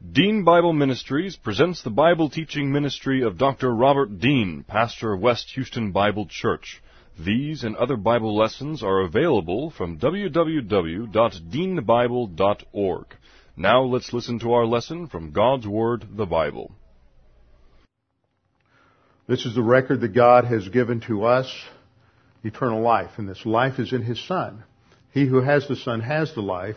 Dean Bible Ministries presents the Bible teaching ministry of Dr. Robert Dean, pastor of West Houston Bible Church. These and other Bible lessons are available from www.deanbible.org. Now let's listen to our lesson from God's Word, the Bible. This is the record that God has given to us, eternal life, and this life is in His Son. He who has the Son has the life.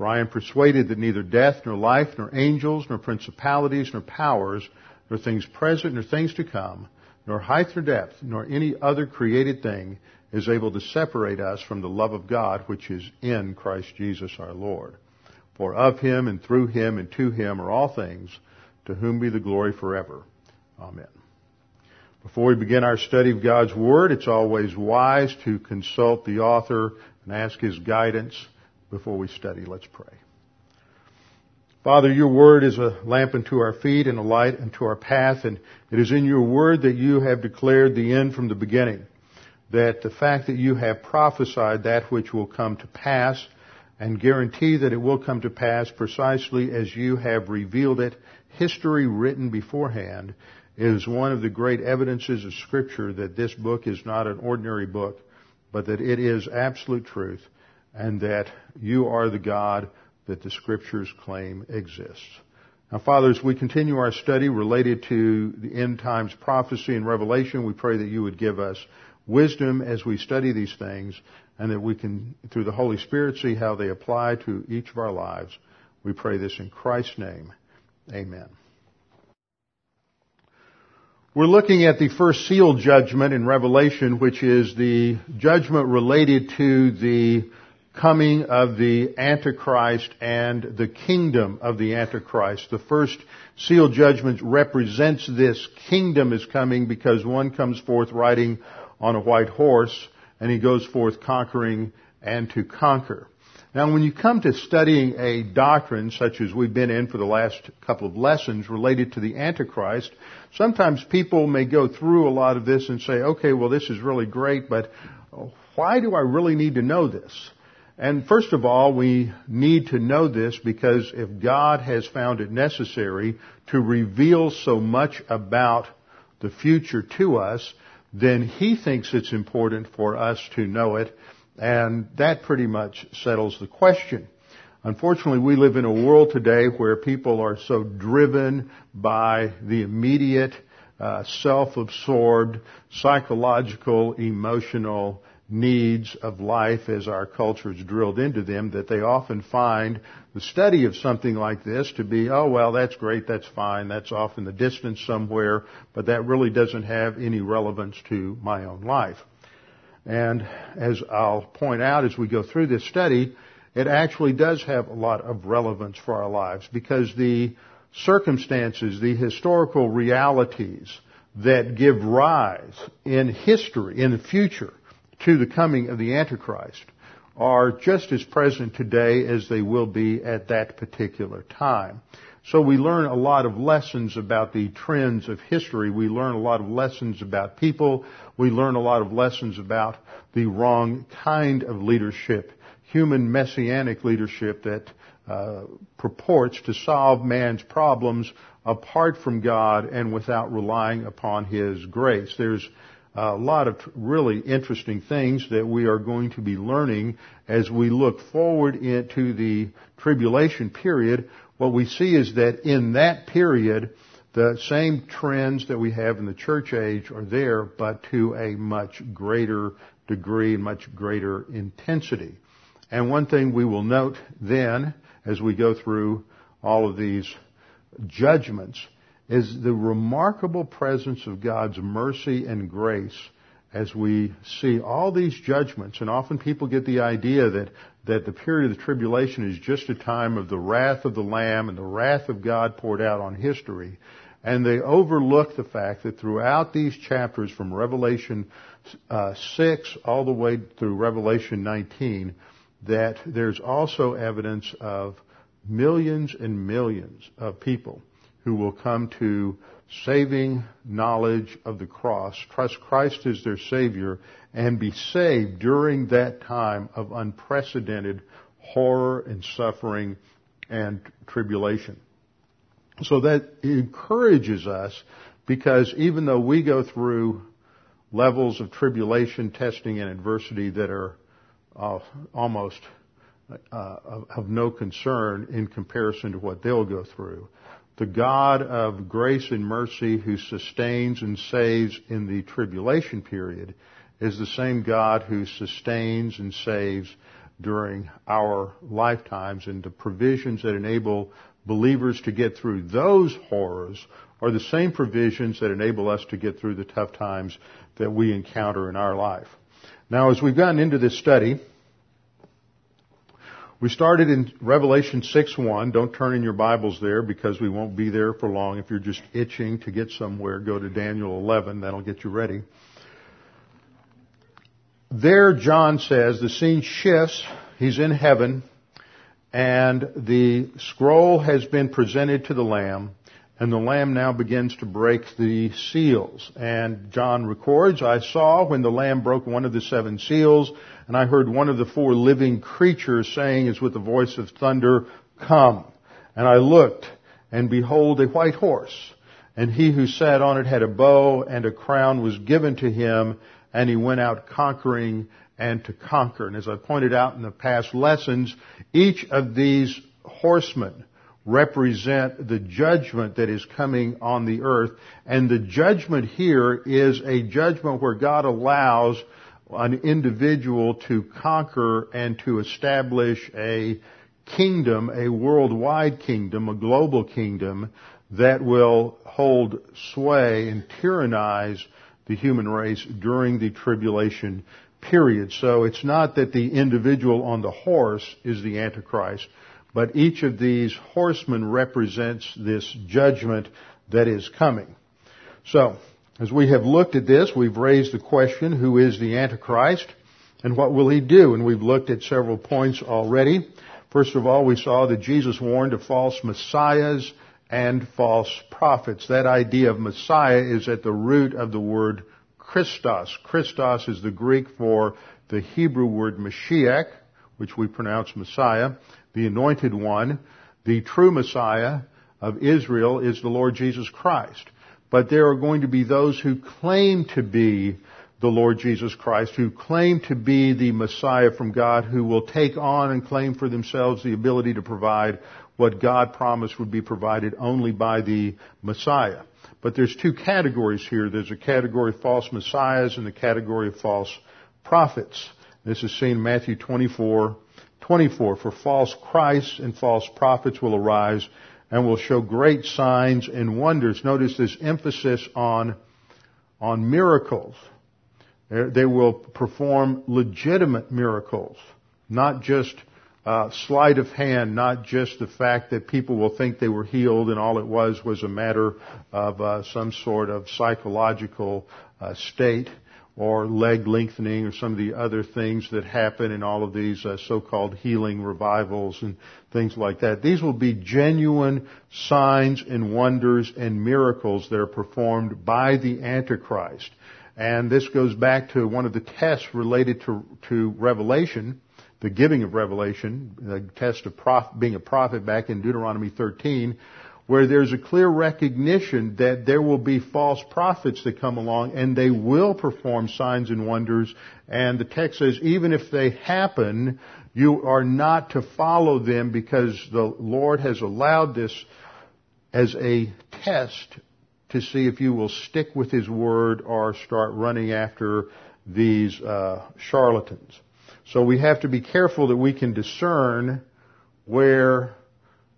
For I am persuaded that neither death, nor life, nor angels, nor principalities, nor powers, nor things present, nor things to come, nor height nor depth, nor any other created thing is able to separate us from the love of God which is in Christ Jesus our Lord. For of him and through him and to him are all things, to whom be the glory forever. Amen. Before we begin our study of God's Word, it's always wise to consult the author and ask his guidance before we study. Let's pray. Father, your word is a lamp unto our feet and a light unto our path, and it is in your word that you have declared the end from the beginning. That the fact that you have prophesied that which will come to pass and guarantee that it will come to pass precisely as you have revealed it, history written beforehand, is one of the great evidences of scripture that this book is not an ordinary book, but that it is absolute truth and that you are the God that the scriptures claim exists. Now, Father, as we continue our study related to the end times prophecy and revelation, we pray that you would give us wisdom as we study these things and that we can, through the Holy Spirit, see how they apply to each of our lives. We pray this in Christ's name. Amen. We're looking at the first seal judgment in Revelation, which is the judgment related to the coming of the Antichrist and the kingdom of the Antichrist. The first seal judgment represents this kingdom is coming because one comes forth riding on a white horse and he goes forth conquering and to conquer. Now when you come to studying a doctrine such as we've been in for the last couple of lessons related to the Antichrist, sometimes people may go through a lot of this and say, okay, well this is really great, but why do I really need to know this? And first of all, we need to know this because if God has found it necessary to reveal so much about the future to us, then He thinks it's important for us to know it, and that pretty much settles the question. Unfortunately, we live in a world today where people are so driven by the immediate, uh, self-absorbed, psychological, emotional, needs of life as our culture is drilled into them that they often find the study of something like this to be, oh well, that's great, that's fine, that's off in the distance somewhere, but that really doesn't have any relevance to my own life. And as I'll point out as we go through this study, it actually does have a lot of relevance for our lives because the circumstances, the historical realities that give rise in history, in the future, to the coming of the Antichrist are just as present today as they will be at that particular time. So we learn a lot of lessons about the trends of history. We learn a lot of lessons about people. We learn a lot of lessons about the wrong kind of leadership, human messianic leadership that uh, purports to solve man's problems apart from God and without relying upon His grace. There's a lot of really interesting things that we are going to be learning as we look forward into the tribulation period. What we see is that in that period, the same trends that we have in the church age are there, but to a much greater degree and much greater intensity. And one thing we will note then, as we go through all of these judgments, is the remarkable presence of God's mercy and grace as we see all these judgments. And often people get the idea that, that the period of the tribulation is just a time of the wrath of the Lamb and the wrath of God poured out on history. And they overlook the fact that throughout these chapters from Revelation uh, 6 all the way through Revelation 19, that there's also evidence of millions and millions of people who will come to saving knowledge of the cross, trust Christ as their Savior, and be saved during that time of unprecedented horror and suffering and tribulation. So that encourages us because even though we go through levels of tribulation, testing, and adversity that are uh, almost uh, of no concern in comparison to what they'll go through, the God of grace and mercy who sustains and saves in the tribulation period is the same God who sustains and saves during our lifetimes and the provisions that enable believers to get through those horrors are the same provisions that enable us to get through the tough times that we encounter in our life. Now, as we've gotten into this study, we started in Revelation 6:1. Don't turn in your Bibles there because we won't be there for long. If you're just itching to get somewhere, go to Daniel 11. That'll get you ready. There, John says, the scene shifts. He's in heaven and the scroll has been presented to the Lamb, and the Lamb now begins to break the seals. And John records, I saw when the Lamb broke one of the seven seals, and I heard one of the four living creatures saying as with the voice of thunder, Come. And I looked, and behold a white horse, and he who sat on it had a bow, and a crown was given to him, and he went out conquering and to conquer. And as I pointed out in the past lessons, each of these horsemen represent the judgment that is coming on the earth. And the judgment here is a judgment where God allows an individual to conquer and to establish a kingdom, a worldwide kingdom, a global kingdom that will hold sway and tyrannize the human race during the tribulation period. So it's not that the individual on the horse is the Antichrist, but each of these horsemen represents this judgment that is coming. So, as we have looked at this, we've raised the question, who is the Antichrist and what will he do? And we've looked at several points already. First of all, we saw that Jesus warned of false messiahs and false prophets. That idea of Messiah is at the root of the word Christos. Christos is the Greek for the Hebrew word Mashiach, which we pronounce Messiah, the anointed one. The true Messiah of Israel is the Lord Jesus Christ. But there are going to be those who claim to be the Lord Jesus Christ, who claim to be the Messiah from God, who will take on and claim for themselves the ability to provide what God promised would be provided only by the Messiah. But there's two categories here. There's a category of false messiahs and the category of false prophets. This is seen in Matthew 24, 24. For false Christs and false prophets will arise and will show great signs and wonders. Notice this emphasis on, on miracles. They will perform legitimate miracles, not just uh, sleight of hand, not just the fact that people will think they were healed and all it was was a matter of uh, some sort of psychological uh, state or leg lengthening or some of the other things that happen in all of these uh, so-called healing revivals and things like that. These will be genuine signs and wonders and miracles that are performed by the Antichrist. And this goes back to one of the tests related to, to Revelation the giving of revelation, the test of prof- being a prophet back in Deuteronomy 13, where there's a clear recognition that there will be false prophets that come along and they will perform signs and wonders. And the text says even if they happen, you are not to follow them because the Lord has allowed this as a test to see if you will stick with His Word or start running after these uh, charlatans. So we have to be careful that we can discern where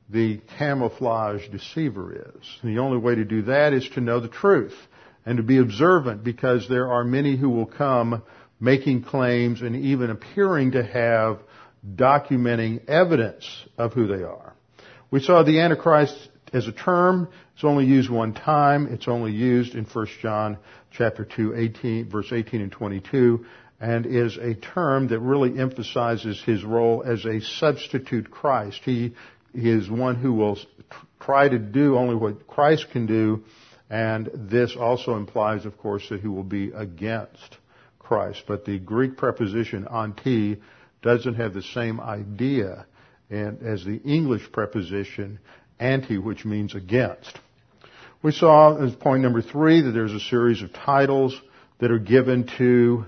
the camouflage deceiver is. And the only way to do that is to know the truth and to be observant because there are many who will come making claims and even appearing to have documenting evidence of who they are. We saw the Antichrist As a term, it's only used one time. It's only used in 1 John chapter 2, 18, verse 18 and 22, and is a term that really emphasizes his role as a substitute Christ. He, he is one who will try to do only what Christ can do, and this also implies, of course, that he will be against Christ. But the Greek preposition anti doesn't have the same idea as the English preposition anti, which means against. We saw as point number three that there's a series of titles that are given to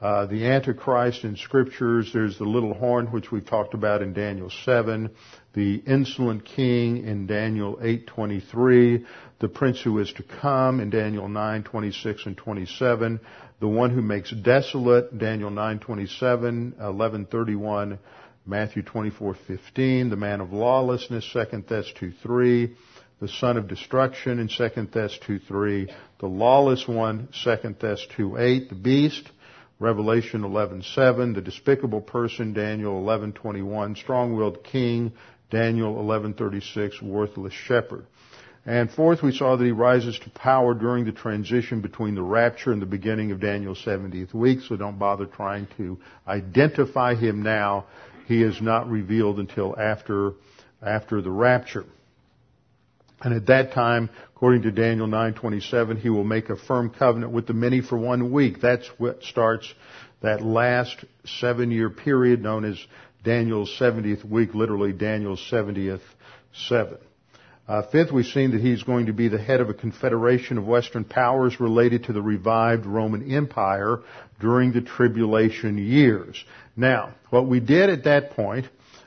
uh, the Antichrist in scriptures. There's the little horn, which we've talked about in Daniel 7, the insolent king in Daniel 8:23, the prince who is to come in Daniel 9:26 and 27, the one who makes desolate, Daniel 9:27, 11:31, Matthew 24:15, the man of lawlessness, 2 Thess 2:3, the son of destruction in 2 Thess 2:3, the lawless one, 2 Thess 2:8, the beast, Revelation 11:7, the despicable person, Daniel 11:21, strong-willed king, Daniel 11:36, worthless shepherd. And fourth, we saw that he rises to power during the transition between the rapture and the beginning of Daniel's 70th week, so don't bother trying to identify him now. He is not revealed until after, after the rapture. And at that time, according to Daniel 9:27, he will make a firm covenant with the many for one week. That's what starts that last seven-year period known as Daniel's 70th week, literally Daniel's 70th seven. Uh, fifth, we've seen that he's going to be the head of a confederation of Western powers related to the revived Roman Empire during the tribulation years. Now, what we did at that point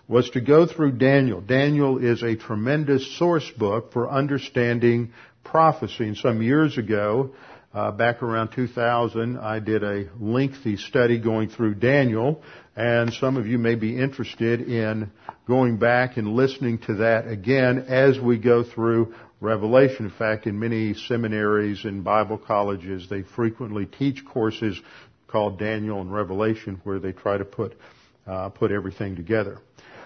was to go through Daniel. Daniel is a tremendous source book for understanding prophecy. And some years ago, uh, back around 2000, I did a lengthy study going through Daniel, and some of you may be interested in going back and listening to that again as we go through Revelation. In fact, in many seminaries and Bible colleges, they frequently teach courses called Daniel and Revelation where they try to put, uh, put everything together.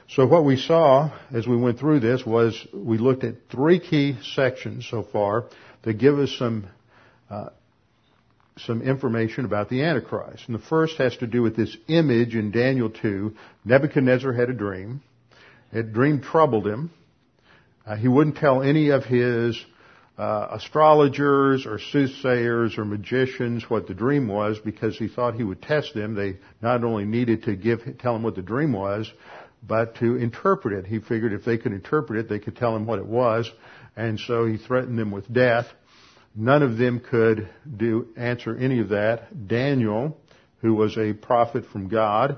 So what we saw as we went through this was we looked at three key sections so far that give us some uh, some information about the Antichrist. And the first has to do with this image in Daniel 2. Nebuchadnezzar had a dream. That dream troubled him. Uh, he wouldn't tell any of his uh, astrologers or soothsayers or magicians what the dream was because he thought he would test them. They not only needed to give, tell him what the dream was, but to interpret it. He figured if they could interpret it, they could tell him what it was. And so he threatened them with death. None of them could do, answer any of that. Daniel, who was a prophet from God,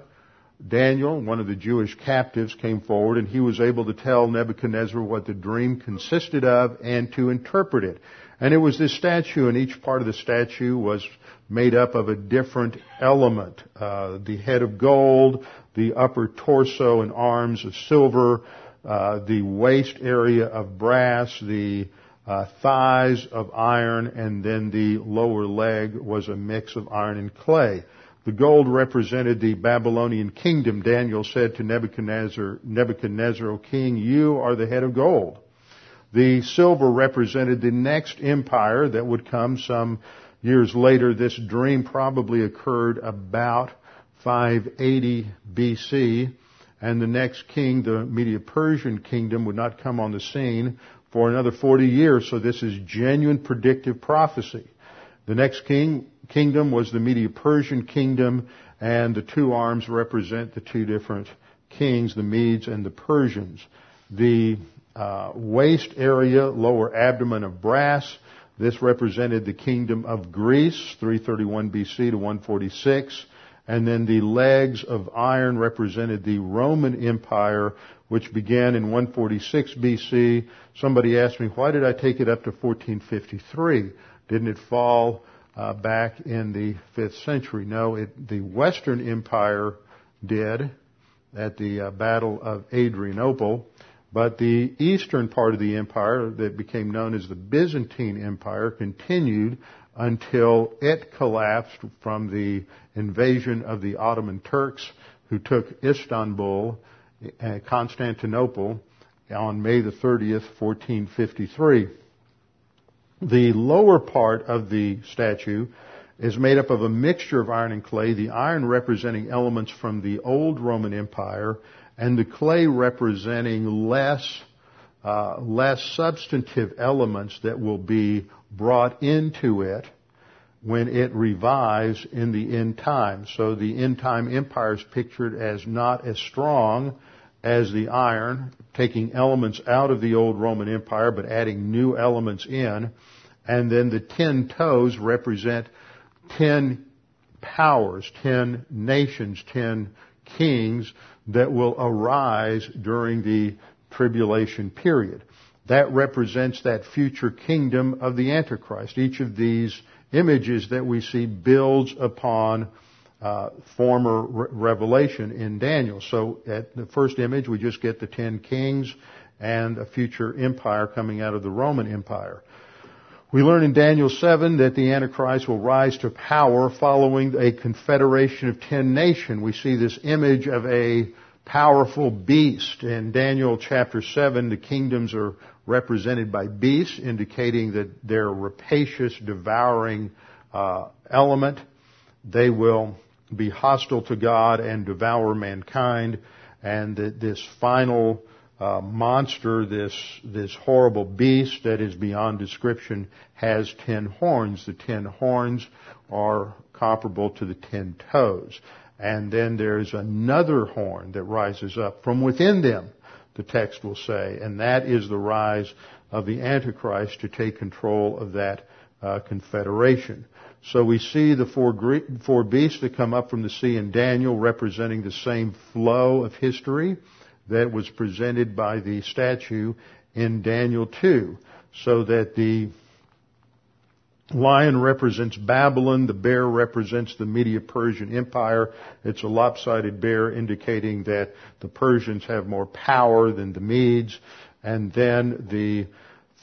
Daniel, one of the Jewish captives, came forward and he was able to tell Nebuchadnezzar what the dream consisted of and to interpret it. And it was this statue and each part of the statue was made up of a different element. Uh, the head of gold, the upper torso and arms of silver, uh, the waist area of brass, the uh, thighs of iron, and then the lower leg was a mix of iron and clay. The gold represented the Babylonian kingdom. Daniel said to Nebuchadnezzar, Nebuchadnezzar, O king, you are the head of gold. The silver represented the next empire that would come some years later. This dream probably occurred about 580 BC, and the next king, the Medo-Persian kingdom, would not come on the scene for another 40 years, so this is genuine predictive prophecy. The next king, kingdom was the Medo-Persian kingdom, and the two arms represent the two different kings, the Medes and the Persians. The uh, waist area, lower abdomen of brass, this represented the kingdom of Greece, 331 BC to 146. And then the legs of iron represented the Roman Empire, which began in 146 BC. Somebody asked me, why did I take it up to 1453? Didn't it fall uh, back in the 5th century? No, it, the Western Empire did at the uh, Battle of Adrianople. But the eastern part of the empire that became known as the Byzantine Empire continued until it collapsed from the invasion of the Ottoman Turks who took Istanbul, Constantinople, on May the 30th, 1453. The lower part of the statue is made up of a mixture of iron and clay, the iron representing elements from the old Roman Empire and the clay representing less uh, less substantive elements that will be brought into it when it revives in the end time. So the end time empire is pictured as not as strong as the iron, taking elements out of the old Roman Empire but adding new elements in. And then the ten toes represent ten powers, ten nations, ten kings that will arise during the tribulation period. That represents that future kingdom of the Antichrist. Each of these images that we see builds upon uh, former re- revelation in Daniel. So at the first image, we just get the ten kings and a future empire coming out of the Roman Empire. We learn in Daniel 7 that the Antichrist will rise to power following a confederation of ten nations. We see this image of a powerful beast. In Daniel chapter 7, the kingdoms are represented by beasts, indicating that they're rapacious, devouring uh, element. They will be hostile to God and devour mankind. And that this final uh, monster, this this horrible beast that is beyond description, has ten horns. The ten horns are comparable to the ten toes. And then there's another horn that rises up from within them, the text will say, and that is the rise of the Antichrist to take control of that uh, confederation. So we see the four, Greek, four beasts that come up from the sea in Daniel representing the same flow of history that was presented by the statue in Daniel 2. So that the Lion represents Babylon. The bear represents the Medo-Persian Empire. It's a lopsided bear indicating that the Persians have more power than the Medes. And then the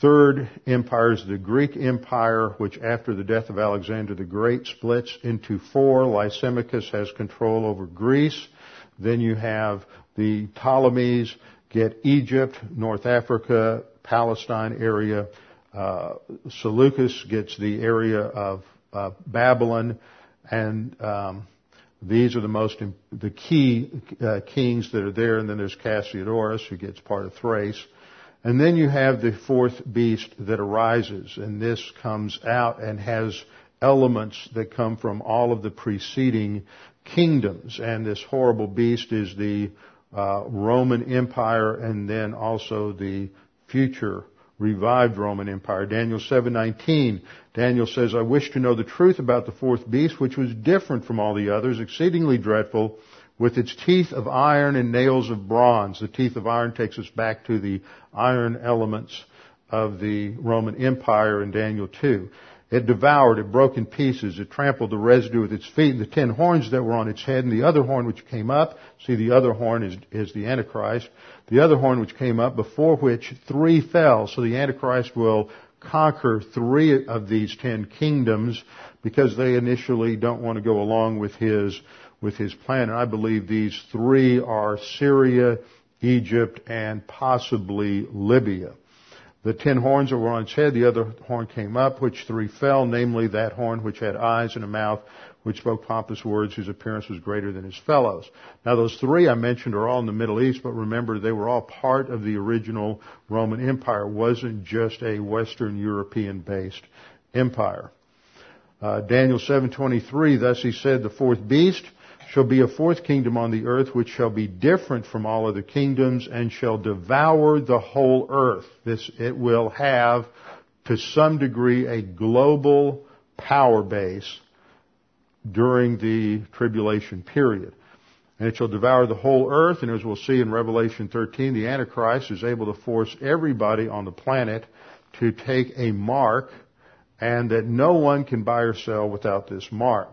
third empire is the Greek Empire, which after the death of Alexander the Great splits into four. Lysimachus has control over Greece. Then you have the Ptolemies get Egypt, North Africa, Palestine area, uh, Seleucus gets the area of uh, Babylon, and um, these are the most the key uh, kings that are there. And then there's Cassiodorus, who gets part of Thrace. And then you have the fourth beast that arises, and this comes out and has elements that come from all of the preceding kingdoms. And this horrible beast is the uh, Roman Empire, and then also the future revived Roman Empire. Daniel 7:19. Daniel says, "I wish to know the truth about the fourth beast, which was different from all the others, exceedingly dreadful, with its teeth of iron and nails of bronze." The teeth of iron takes us back to the iron elements of the Roman Empire in Daniel 2. It devoured, it broke in pieces, it trampled the residue with its feet, and the ten horns that were on its head, and the other horn which came up, see the other horn is, is the Antichrist, the other horn which came up, before which three fell, so the Antichrist will conquer three of these ten kingdoms, because they initially don't want to go along with his, with his plan. And I believe these three are Syria, Egypt, and possibly Libya. The ten horns that were on its head, the other horn came up, which three fell, namely that horn which had eyes and a mouth, which spoke pompous words, whose appearance was greater than his fellows. Now those three I mentioned are all in the Middle East, but remember they were all part of the original Roman Empire. It wasn't just a Western European based empire. Uh, Daniel 7:23, thus he said, the fourth beast shall be a fourth kingdom on the earth which shall be different from all other kingdoms and shall devour the whole earth. This, it will have to some degree a global power base during the tribulation period. And it shall devour the whole earth, and as we'll see in Revelation 13, the Antichrist is able to force everybody on the planet to take a mark, and that no one can buy or sell without this mark.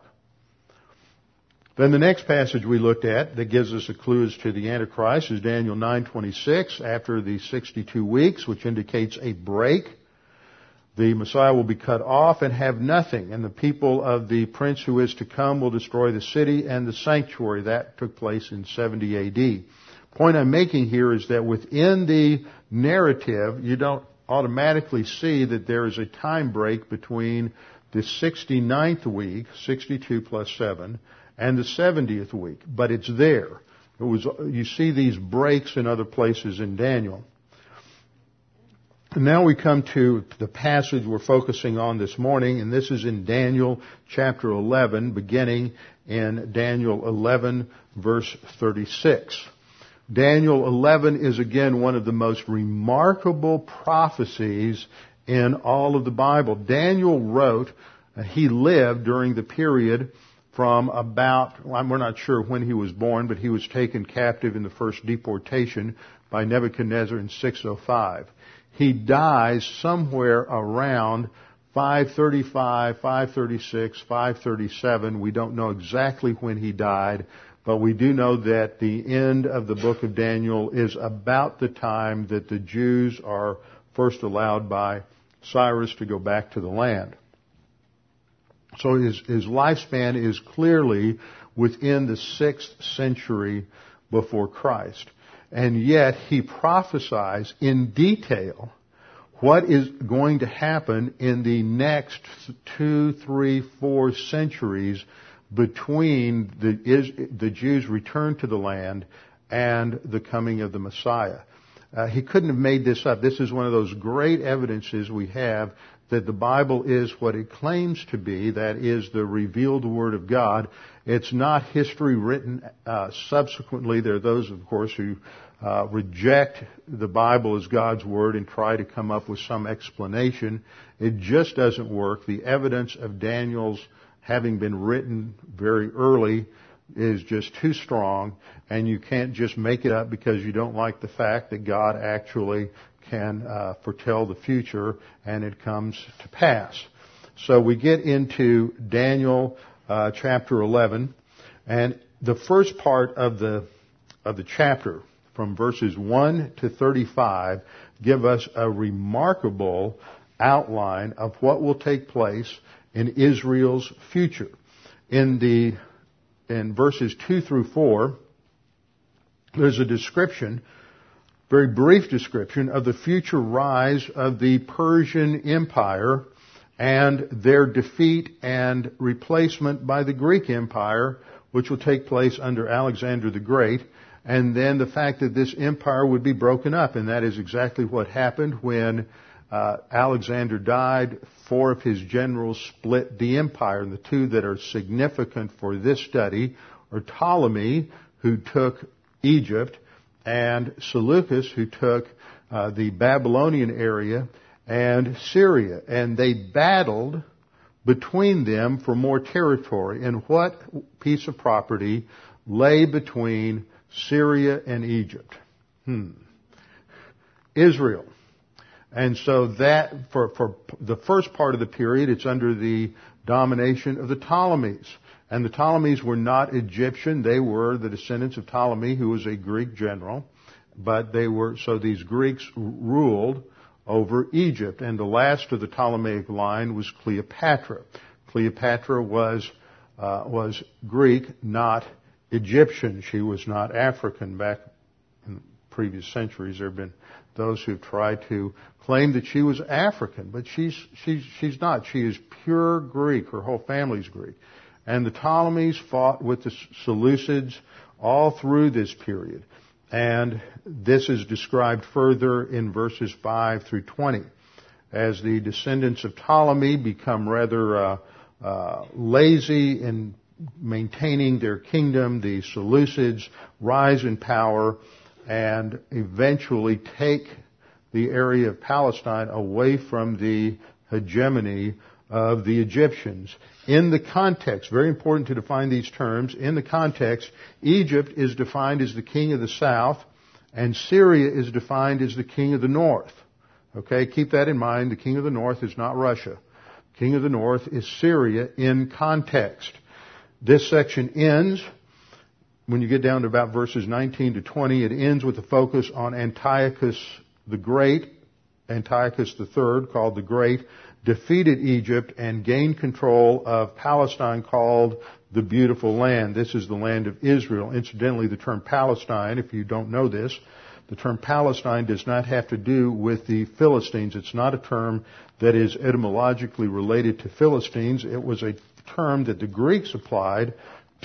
Then the next passage we looked at that gives us a clue as to the Antichrist is Daniel 9:26. After the 62 weeks, which indicates a break, the Messiah will be cut off and have nothing, and the people of the prince who is to come will destroy the city and the sanctuary. That took place in 70 AD. Point I'm making here is that within the narrative, you don't automatically see that there is a time break between the 69th week, 62 plus 7, and the 70th week. But it's there. It was, you see these breaks in other places in Daniel. And now we come to the passage we're focusing on this morning, and this is in Daniel chapter 11, beginning in Daniel 11 verse 36. Daniel 11 is again one of the most remarkable prophecies in all of the Bible. Daniel wrote, uh, he lived during the period from about, well, we're not sure when he was born, but he was taken captive in the first deportation by Nebuchadnezzar in 605. He dies somewhere around 535, 536, 537. We don't know exactly when he died, but we do know that the end of the book of Daniel is about the time that the Jews are first allowed by Cyrus to go back to the land. So his, his lifespan is clearly within the sixth century before Christ. And yet he prophesies in detail what is going to happen in the next two, three, four centuries between the, the Jews' return to the land and the coming of the Messiah. Uh, he couldn't have made this up. This is one of those great evidences we have that the Bible is what it claims to be, that is the revealed Word of God. It's not history written uh, subsequently. There are those, of course, who uh, reject the Bible as God's Word and try to come up with some explanation. It just doesn't work. The evidence of Daniel's having been written very early is just too strong, and you can't just make it up because you don't like the fact that God actually can uh, foretell the future and it comes to pass. So we get into Daniel uh, chapter 11, and the first part of the of the chapter, from verses 1 to 35, give us a remarkable outline of what will take place in Israel's future. In the in verses 2 through 4, there's a description, very brief description of the future rise of the Persian Empire and their defeat and replacement by the Greek Empire, which will take place under Alexander the Great, and then the fact that this empire would be broken up, and that is exactly what happened when uh, Alexander died. Four of his generals split the empire, and the two that are significant for this study are Ptolemy, who took Egypt, and Seleucus, who took uh, the Babylonian area and Syria, and they battled between them for more territory. And what piece of property lay between Syria and Egypt? Hmm. Israel. And so that, for, for the first part of the period, it's under the domination of the Ptolemies. And the Ptolemies were not Egyptian. They were the descendants of Ptolemy, who was a Greek general. But they were, so these Greeks ruled over Egypt. And the last of the Ptolemaic line was Cleopatra. Cleopatra was, uh, was Greek, not Egyptian. She was not African back in previous centuries. There have been those who've tried to claim that she was African, but she's, she's, she's not. She is pure Greek. Her whole family's Greek. And the Ptolemies fought with the Seleucids all through this period. And this is described further in verses 5 through 20. As the descendants of Ptolemy become rather uh, uh, lazy in maintaining their kingdom, the Seleucids rise in power and eventually take the area of Palestine away from the hegemony of the Egyptians. In the context, very important to define these terms, in the context, Egypt is defined as the king of the south, and Syria is defined as the king of the north. Okay, keep that in mind. The king of the north is not Russia. King of the north is Syria in context. This section ends when you get down to about verses 19 to 20, it ends with a focus on Antiochus the Great. Antiochus III, called the Great, defeated Egypt and gained control of Palestine called the Beautiful Land. This is the land of Israel. Incidentally, the term Palestine, if you don't know this, The term Palestine does not have to do with the Philistines. It's not a term that is etymologically related to Philistines. It was a term that the Greeks applied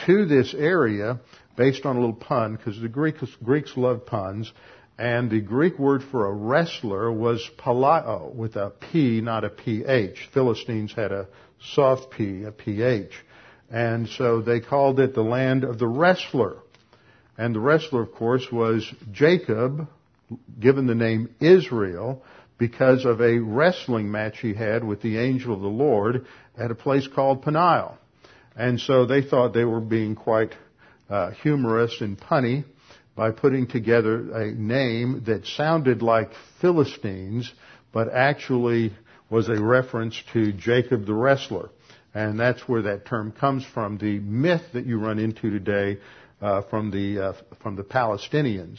to this area based on a little pun, because the Greeks, Greeks loved puns, and the Greek word for a wrestler was palao, with a P, not a PH. Philistines had a soft P, a PH. And so they called it the land of the wrestler. And the wrestler, of course, was Jacob, given the name Israel, because of a wrestling match he had with the angel of the Lord at a place called Peniel. And so they thought they were being quite uh, humorous and punny by putting together a name that sounded like Philistines, but actually was a reference to Jacob the wrestler. And that's where that term comes from. The myth that you run into today uh, from the uh, from the Palestinians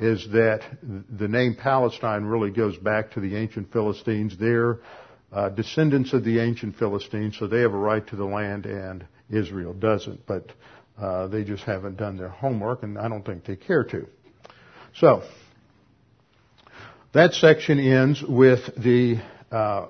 is that the name Palestine really goes back to the ancient Philistines. They're uh, descendants of the ancient Philistines, so they have a right to the land, and Israel doesn't. But uh, they just haven't done their homework, and I don't think they care to. So that section ends with the uh,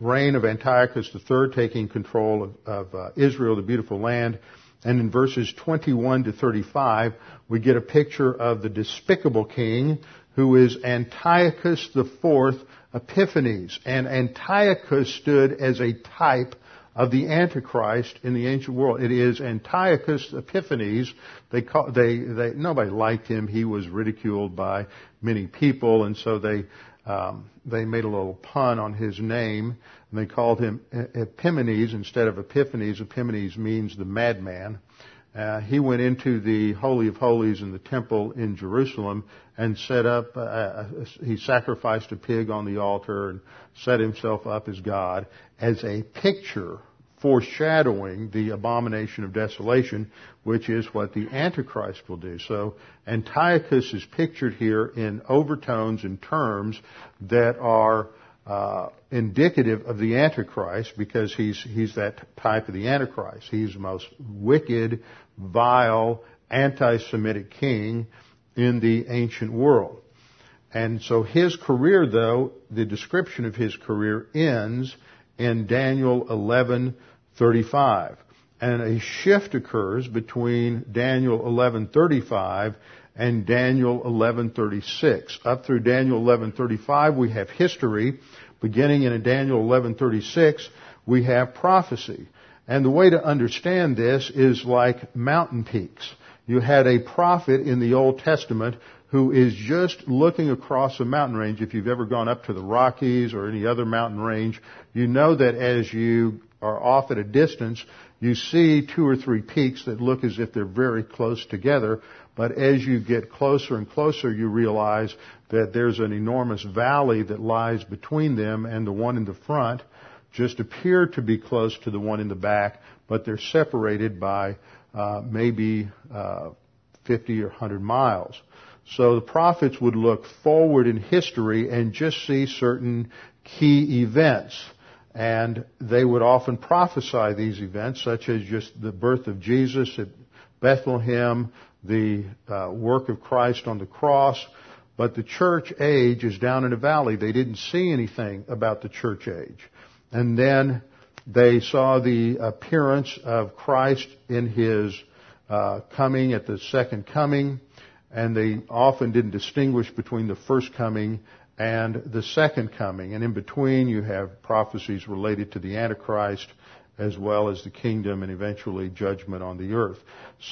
reign of Antiochus III taking control of, of uh, Israel, the beautiful land. And in verses 21 to 35, we get a picture of the despicable king who is Antiochus IV Epiphanes. And Antiochus stood as a type of the Antichrist in the ancient world. It is Antiochus Epiphanes. They call, they, they, nobody liked him. He was ridiculed by many people, and so they, um, they made a little pun on his name, and they called him Epimanes instead of Epiphanes. Epimanes means the madman. Uh, he went into the Holy of Holies in the temple in Jerusalem and set up, uh, uh, he sacrificed a pig on the altar and set himself up as God as a picture foreshadowing the abomination of desolation, which is what the Antichrist will do. So Antiochus is pictured here in overtones and terms that are uh, indicative of the Antichrist because he's he's that type of the Antichrist. He's the most wicked, vile, anti-Semitic king in the ancient world. And so his career, though, the description of his career ends in Daniel 11:35, and a shift occurs between Daniel 11:35 and Daniel 11:36. Up through Daniel 11:35, we have history beginning in Daniel 11:36, we have prophecy. And the way to understand this is like mountain peaks. You had a prophet in the Old Testament who is just looking across a mountain range. If you've ever gone up to the Rockies or any other mountain range, you know that as you are off at a distance, you see two or three peaks that look as if they're very close together, but as you get closer and closer, you realize that there's an enormous valley that lies between them and the one in the front just appear to be close to the one in the back, but they're separated by uh, maybe uh, 50 or 100 miles. So the prophets would look forward in history and just see certain key events. And they would often prophesy these events, such as just the birth of Jesus at Bethlehem, the uh, work of Christ on the cross, but the church age is down in a valley. They didn't see anything about the church age. And then they saw the appearance of Christ in his uh, coming at the second coming, and they often didn't distinguish between the first coming and the second coming. And in between, you have prophecies related to the Antichrist as well as the kingdom and eventually judgment on the earth.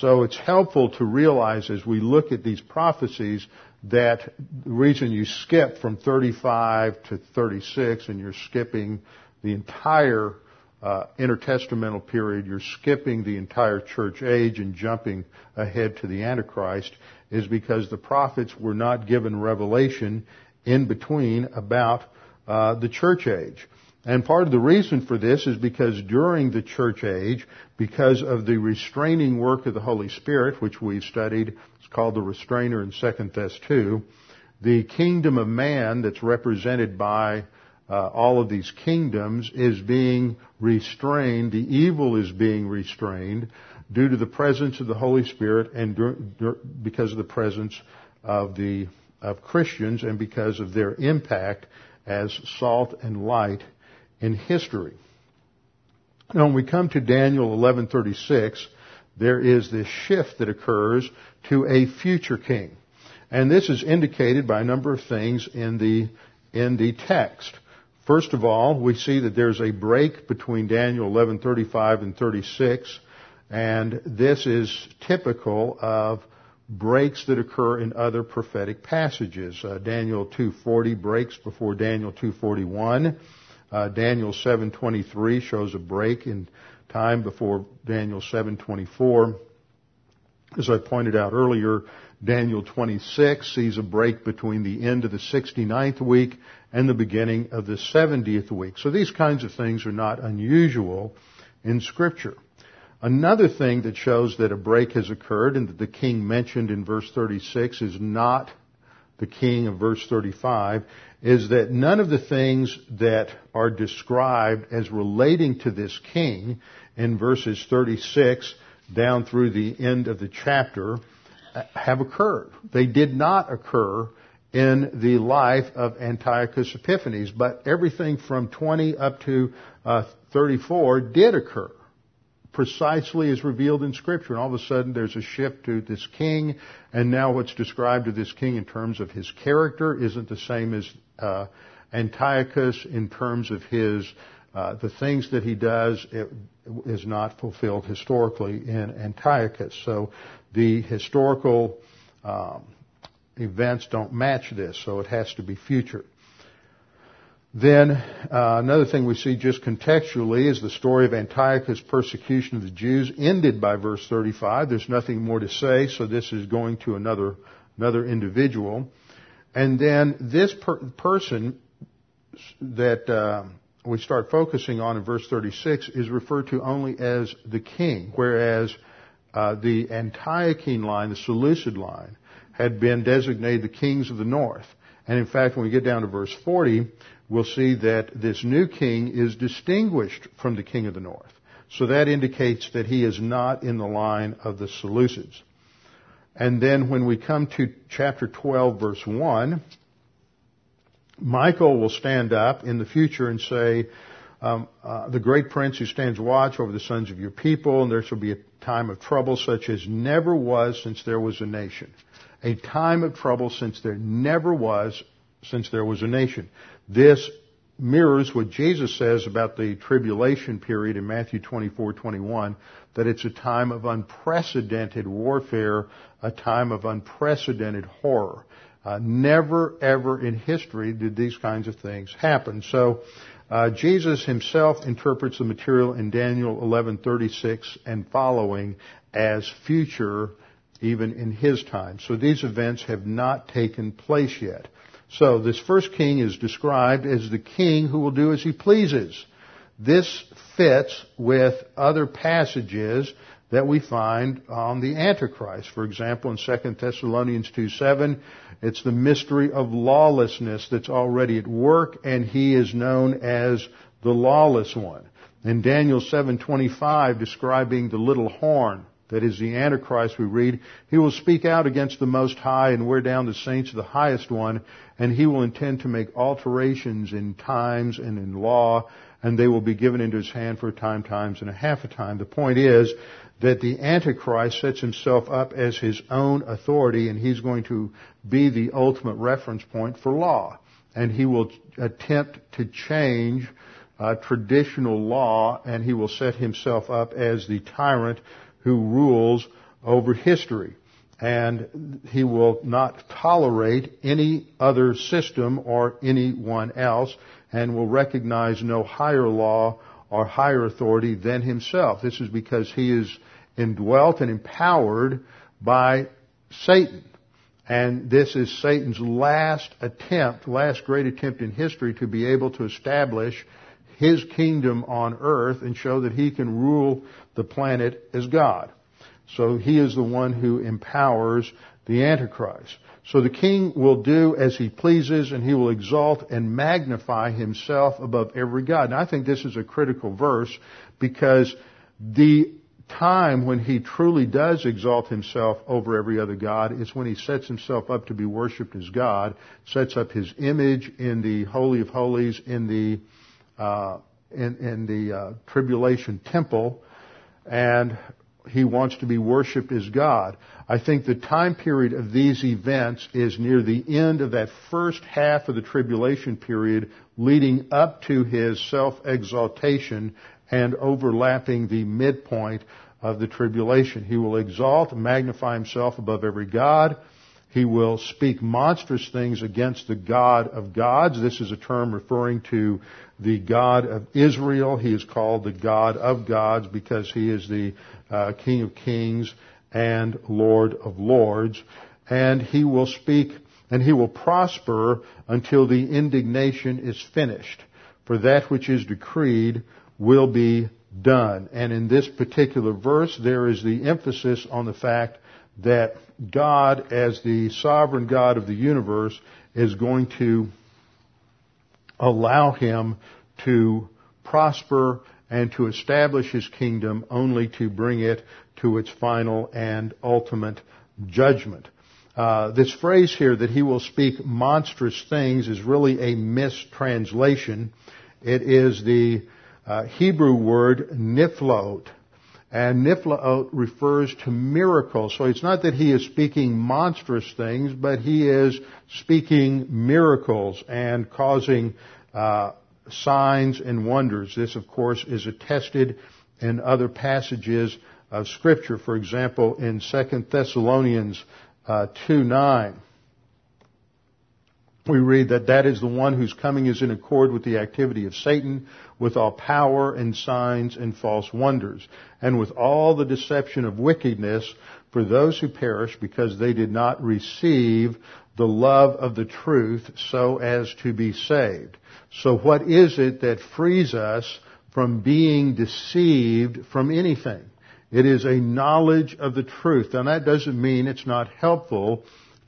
So it's helpful to realize as we look at these prophecies that the reason you skip from 35 to 36 and you're skipping the entire uh, intertestamental period, you're skipping the entire church age and jumping ahead to the Antichrist is because the prophets were not given revelation in between about uh, the church age. And part of the reason for this is because during the church age, because of the restraining work of the Holy Spirit, which we've studied, it's called the restrainer in Second Thess 2, the kingdom of man that's represented by uh, all of these kingdoms is being restrained. The evil is being restrained due to the presence of the Holy Spirit and because of the presence of the of Christians and because of their impact as salt and light in history. Now, when we come to Daniel 11:36, there is this shift that occurs to a future king. And this is indicated by a number of things in the, in the text. First of all, we see that there's a break between Daniel 11:35 and 36, and this is typical of breaks that occur in other prophetic passages. Uh, Daniel 2:40 breaks before Daniel 2:41. Uh, Daniel 7:23 shows a break in time before Daniel 7:24. As I pointed out earlier, Daniel 26 sees a break between the end of the 69th week and the beginning of the 70th week. So these kinds of things are not unusual in scripture. Another thing that shows that a break has occurred and that the king mentioned in verse 36 is not the king of verse 35 is that none of the things that are described as relating to this king in verses 36 down through the end of the chapter have occurred. They did not occur in the life of Antiochus Epiphanes, but everything from 20 up to uh, 34 did occur precisely as revealed in Scripture. And all of a sudden there's a shift to this king, and now what's described of this king in terms of his character isn't the same as uh, Antiochus in terms of his uh, the things that he does is not fulfilled historically in Antiochus. So the historical um, events don't match this, so it has to be future. Then uh, another thing we see just contextually is the story of Antiochus' persecution of the Jews ended by verse 35. There's nothing more to say, so this is going to another another individual, and then this per- person that uh, we start focusing on in verse 36 is referred to only as the king, whereas uh, the Antiochene line, the Seleucid line, had been designated the kings of the north. And in fact, when we get down to verse 40, we'll see that this new king is distinguished from the king of the north. So that indicates that he is not in the line of the Seleucids. And then when we come to chapter 12 verse 1, Michael will stand up in the future and say, um, uh, the great prince who stands watch over the sons of your people, and there shall be a time of trouble such as never was since there was a nation. A time of trouble since there never was since there was a nation. This mirrors what Jesus says about the tribulation period in Matthew 24:21 that it's a time of unprecedented warfare, a time of unprecedented horror. Uh, never ever in history did these kinds of things happen. So uh, Jesus himself interprets the material in Daniel 11:36 and following as future even in his time. So these events have not taken place yet. So this first king is described as the king who will do as he pleases. This fits with other passages that we find on the Antichrist. For example, in 2 Thessalonians 2 7, it's the mystery of lawlessness that's already at work, and he is known as the lawless one. In Daniel 7:25, describing the little horn, that is the Antichrist, we read, he will speak out against the Most High and wear down the saints of the Highest One, and he will intend to make alterations in times and in law, and they will be given into his hand for a time, times, and a half a time. The point is that the Antichrist sets himself up as his own authority, and he's going to be the ultimate reference point for law. And he will attempt to change uh, traditional law, and he will set himself up as the tyrant who rules over history. And he will not tolerate any other system or anyone else and will recognize no higher law or higher authority than himself. This is because he is indwelt and empowered by Satan. And this is Satan's last attempt, last great attempt in history to be able to establish his kingdom on earth and show that he can rule the planet as God. So he is the one who empowers the Antichrist. So the king will do as he pleases and he will exalt and magnify himself above every God. And I think this is a critical verse because the time when he truly does exalt himself over every other God is when he sets himself up to be worshiped as God, sets up his image in the Holy of Holies, in the, uh, in, in, the uh, tribulation temple, and he wants to be worshiped as God. I think the time period of these events is near the end of that first half of the tribulation period leading up to his self-exaltation and overlapping the midpoint of the tribulation. He will exalt and magnify himself above every God. He will speak monstrous things against the God of gods. This is a term referring to the God of Israel. He is called the God of gods because he is the uh, King of kings and Lord of lords. And he will speak and he will prosper until the indignation is finished. For that which is decreed will be done. And in this particular verse, there is the emphasis on the fact that God, as the sovereign God of the universe, is going to allow him to prosper and to establish his kingdom only to bring it to its final and ultimate judgment. Uh, this phrase here that he will speak monstrous things is really a mistranslation. It is the uh, Hebrew word niflaot. And niflaot refers to miracles. So it's not that he is speaking monstrous things, but he is speaking miracles and causing uh, signs and wonders. This, of course, is attested in other passages of Scripture. For example, in 2 Thessalonians uh, 2 9, we read that that is the one whose coming is in accord with the activity of Satan, with all power and signs and false wonders, and with all the deception of wickedness for those who perish because they did not receive the love of the truth so as to be saved. So what is it that frees us from being deceived from anything? It is a knowledge of the truth. And that doesn't mean it's not helpful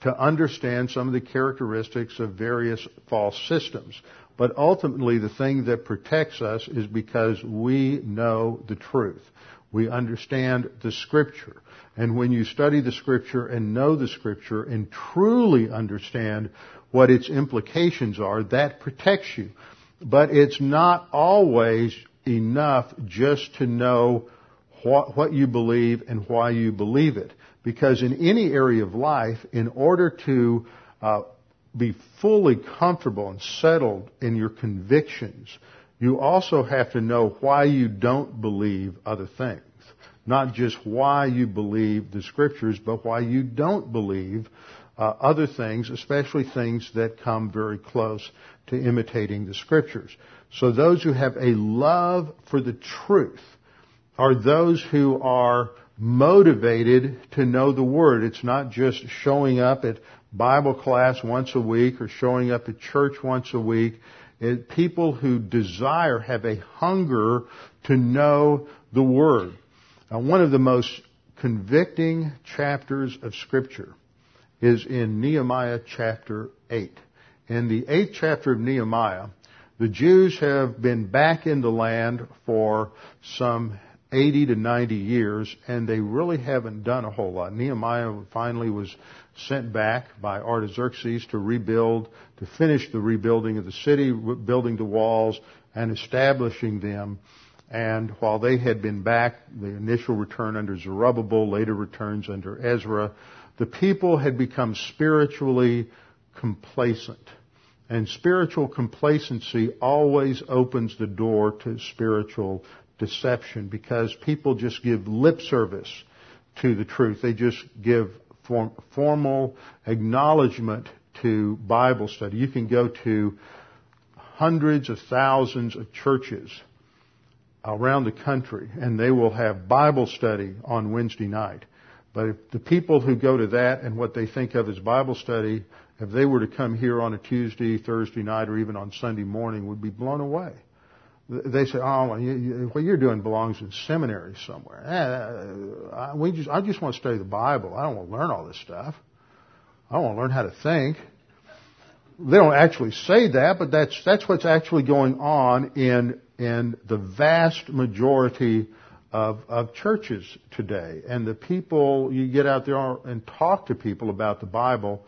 to understand some of the characteristics of various false systems. But ultimately, the thing that protects us is because we know the truth. We understand the scripture. And when you study the scripture and know the scripture and truly understand what its implications are, that protects you. But it's not always enough just to know what, what you believe and why you believe it. Because in any area of life, in order to uh, be fully comfortable and settled in your convictions, you also have to know why you don't believe other things. Not just why you believe the scriptures, but why you don't believe uh, other things, especially things that come very close to imitating the scriptures. So those who have a love for the truth are those who are motivated to know the Word. It's not just showing up at Bible class once a week or showing up at church once a week. It, people who desire have a hunger to know the Word. Now, one of the most convicting chapters of Scripture is in Nehemiah chapter 8. In the eighth chapter of Nehemiah, the Jews have been back in the land for some 80 to 90 years, and they really haven't done a whole lot. Nehemiah finally was sent back by Artaxerxes to rebuild, to finish the rebuilding of the city, building the walls, and establishing them. And while they had been back, the initial return under Zerubbabel, later returns under Ezra, the people had become spiritually complacent. And spiritual complacency always opens the door to spiritual deception because people just give lip service to the truth. They just give form, formal acknowledgement to Bible study. You can go to hundreds of thousands of churches around the country and they will have Bible study on Wednesday night. But the people who go to that and what they think of as Bible study, if they were to come here on a Tuesday, Thursday night, or even on Sunday morning, would be blown away they say, "Oh, well, you, what you're doing belongs in seminary somewhere." Eh, we just, I just want to study the Bible. I don't want to learn all this stuff. I don't want to learn how to think. They don't actually say that, but that's that's what's actually going on in in the vast majority of, of churches today. And the people, you get out there and talk to people about the Bible,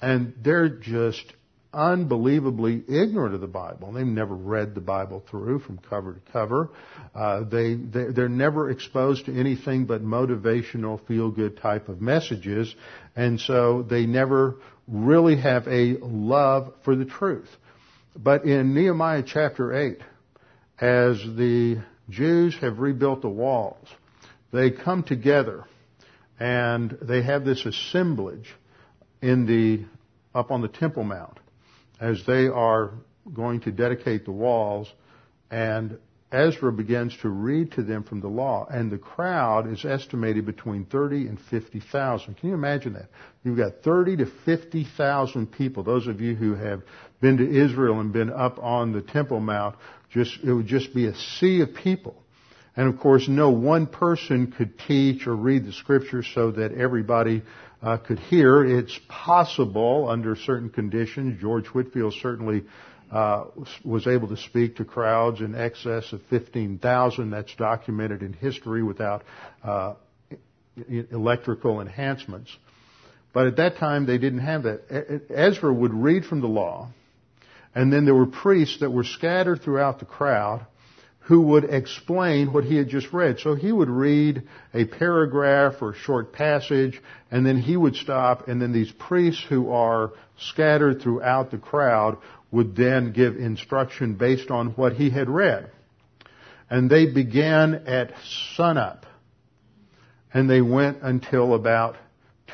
and they're just unbelievably ignorant of the Bible. They've never read the Bible through from cover to cover. Uh, they, they they're never exposed to anything but motivational, feel-good type of messages, and so they never really have a love for the truth. But in Nehemiah chapter eight, as the Jews have rebuilt the walls, they come together and they have this assemblage in the up on the Temple Mount as they are going to dedicate the walls and Ezra begins to read to them from the law, and the crowd is estimated between 30 and 50,000. Can you imagine that? You've got 30 to 50,000 people. Those of you who have been to Israel and been up on the Temple Mount, just, it would just be a sea of people. And of course, no one person could teach or read the scriptures so that everybody uh, could hear. It's possible under certain conditions. George Whitefield certainly uh, was able to speak to crowds in excess of 15,000. That's documented in history without uh, electrical enhancements. But at that time, they didn't have that. Ezra would read from the law, and then there were priests that were scattered throughout the crowd who would explain what he had just read. So he would read a paragraph or a short passage, and then he would stop, and then these priests who are scattered throughout the crowd would then give instruction based on what he had read. And they began at sunup, and they went until about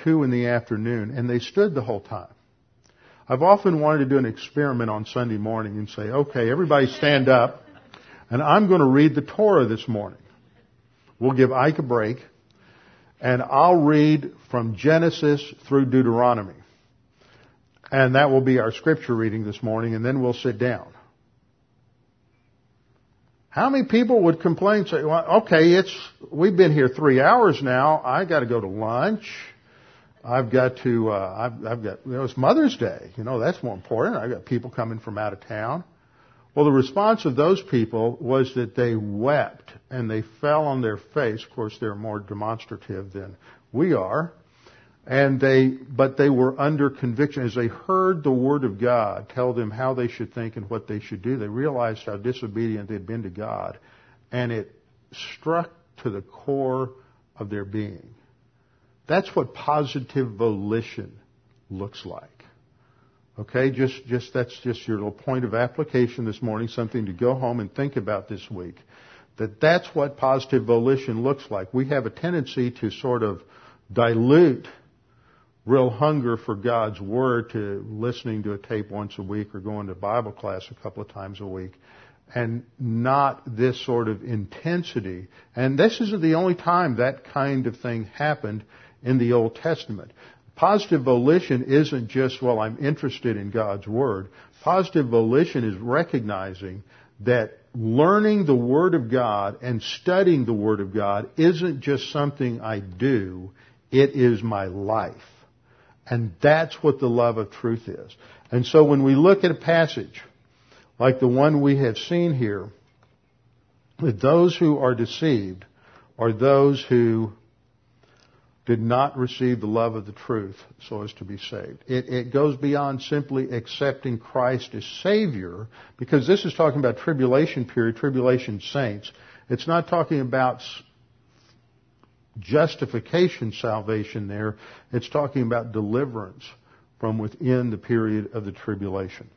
two in the afternoon, and they stood the whole time. I've often wanted to do an experiment on Sunday morning and say, okay, everybody stand up. And I'm going to read the Torah this morning. We'll give Ike a break. And I'll read from Genesis through Deuteronomy. And that will be our scripture reading this morning, and then we'll sit down. How many people would complain, say, well, okay, it's, we've been here three hours now, I gotta go to lunch, I've got to, uh, I've, I've got, you know, it's Mother's Day, you know, that's more important, I've got people coming from out of town. Well, the response of those people was that they wept and they fell on their face. Of course, they're more demonstrative than we are. And they, but they were under conviction as they heard the Word of God tell them how they should think and what they should do. They realized how disobedient they'd been to God. And it struck to the core of their being. That's what positive volition looks like. Okay, just, just, that's just your little point of application this morning, something to go home and think about this week. That that's what positive volition looks like. We have a tendency to sort of dilute real hunger for God's Word to listening to a tape once a week or going to Bible class a couple of times a week and not this sort of intensity. And this isn't the only time that kind of thing happened in the Old Testament. Positive volition isn't just, well, I'm interested in God's Word. Positive volition is recognizing that learning the Word of God and studying the Word of God isn't just something I do, it is my life. And that's what the love of truth is. And so when we look at a passage like the one we have seen here, that those who are deceived are those who did not receive the love of the truth so as to be saved. It, it, goes beyond simply accepting Christ as Savior, because this is talking about tribulation period, tribulation saints. It's not talking about justification salvation there. It's talking about deliverance from within the period of the tribulation.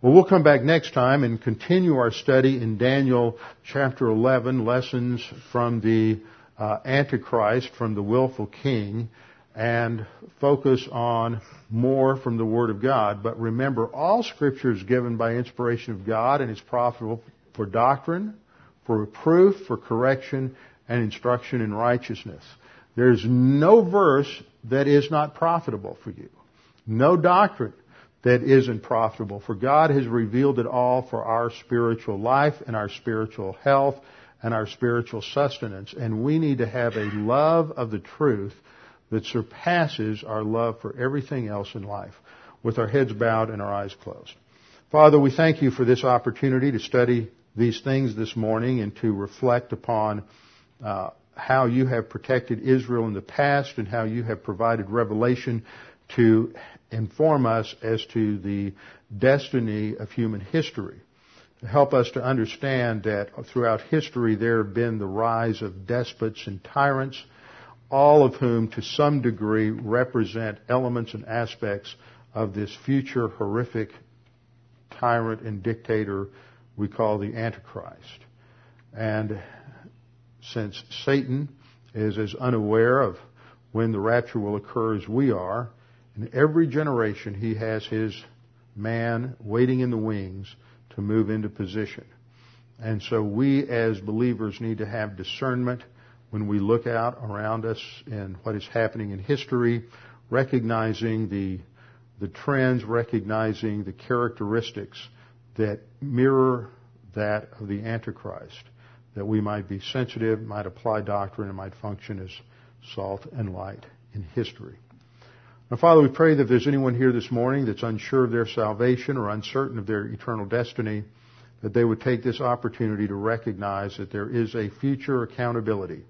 Well, we'll come back next time and continue our study in Daniel chapter 11, lessons from the uh, Antichrist from the willful king and focus on more from the Word of God. But remember, all Scripture is given by inspiration of God and is profitable for doctrine, for reproof, for correction, and instruction in righteousness. There's no verse that is not profitable for you. No doctrine that isn't profitable. For God has revealed it all for our spiritual life and our spiritual health and our spiritual sustenance. And we need to have a love of the truth that surpasses our love for everything else in life, with our heads bowed and our eyes closed. Father, we thank you for this opportunity to study these things this morning and to reflect upon uh, how you have protected Israel in the past and how you have provided revelation to inform us as to the destiny of human history. Help us to understand that throughout history there have been the rise of despots and tyrants, all of whom to some degree represent elements and aspects of this future horrific tyrant and dictator we call the Antichrist. And since Satan is as unaware of when the rapture will occur as we are, in every generation he has his man waiting in the wings to move into position. And so we as believers need to have discernment when we look out around us and what is happening in history, recognizing the, the trends, recognizing the characteristics that mirror that of the Antichrist that we might be sensitive, might apply doctrine, and might function as salt and light in history. Now, Father, we pray that if there's anyone here this morning that's unsure of their salvation or uncertain of their eternal destiny, that they would take this opportunity to recognize that there is a future accountability.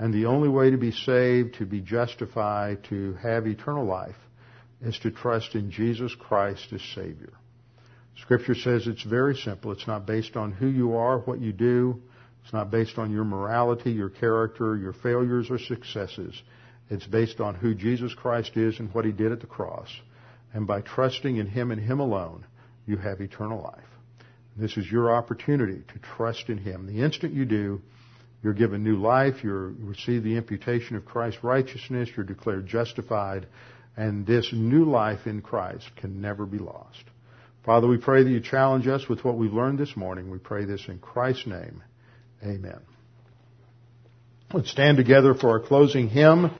And the only way to be saved, to be justified, to have eternal life, is to trust in Jesus Christ as Savior. Scripture says it's very simple. It's not based on who you are, what you do, it's not based on your morality, your character, your failures or successes. It's based on who Jesus Christ is and what He did at the cross. And by trusting in Him and Him alone, you have eternal life. This is your opportunity to trust in Him. The instant you do, you're given new life, you receive the imputation of Christ's righteousness, you're declared justified, and this new life in Christ can never be lost. Father, we pray that you challenge us with what we've learned this morning. We pray this in Christ's name. Amen. Let's stand together for our closing hymn.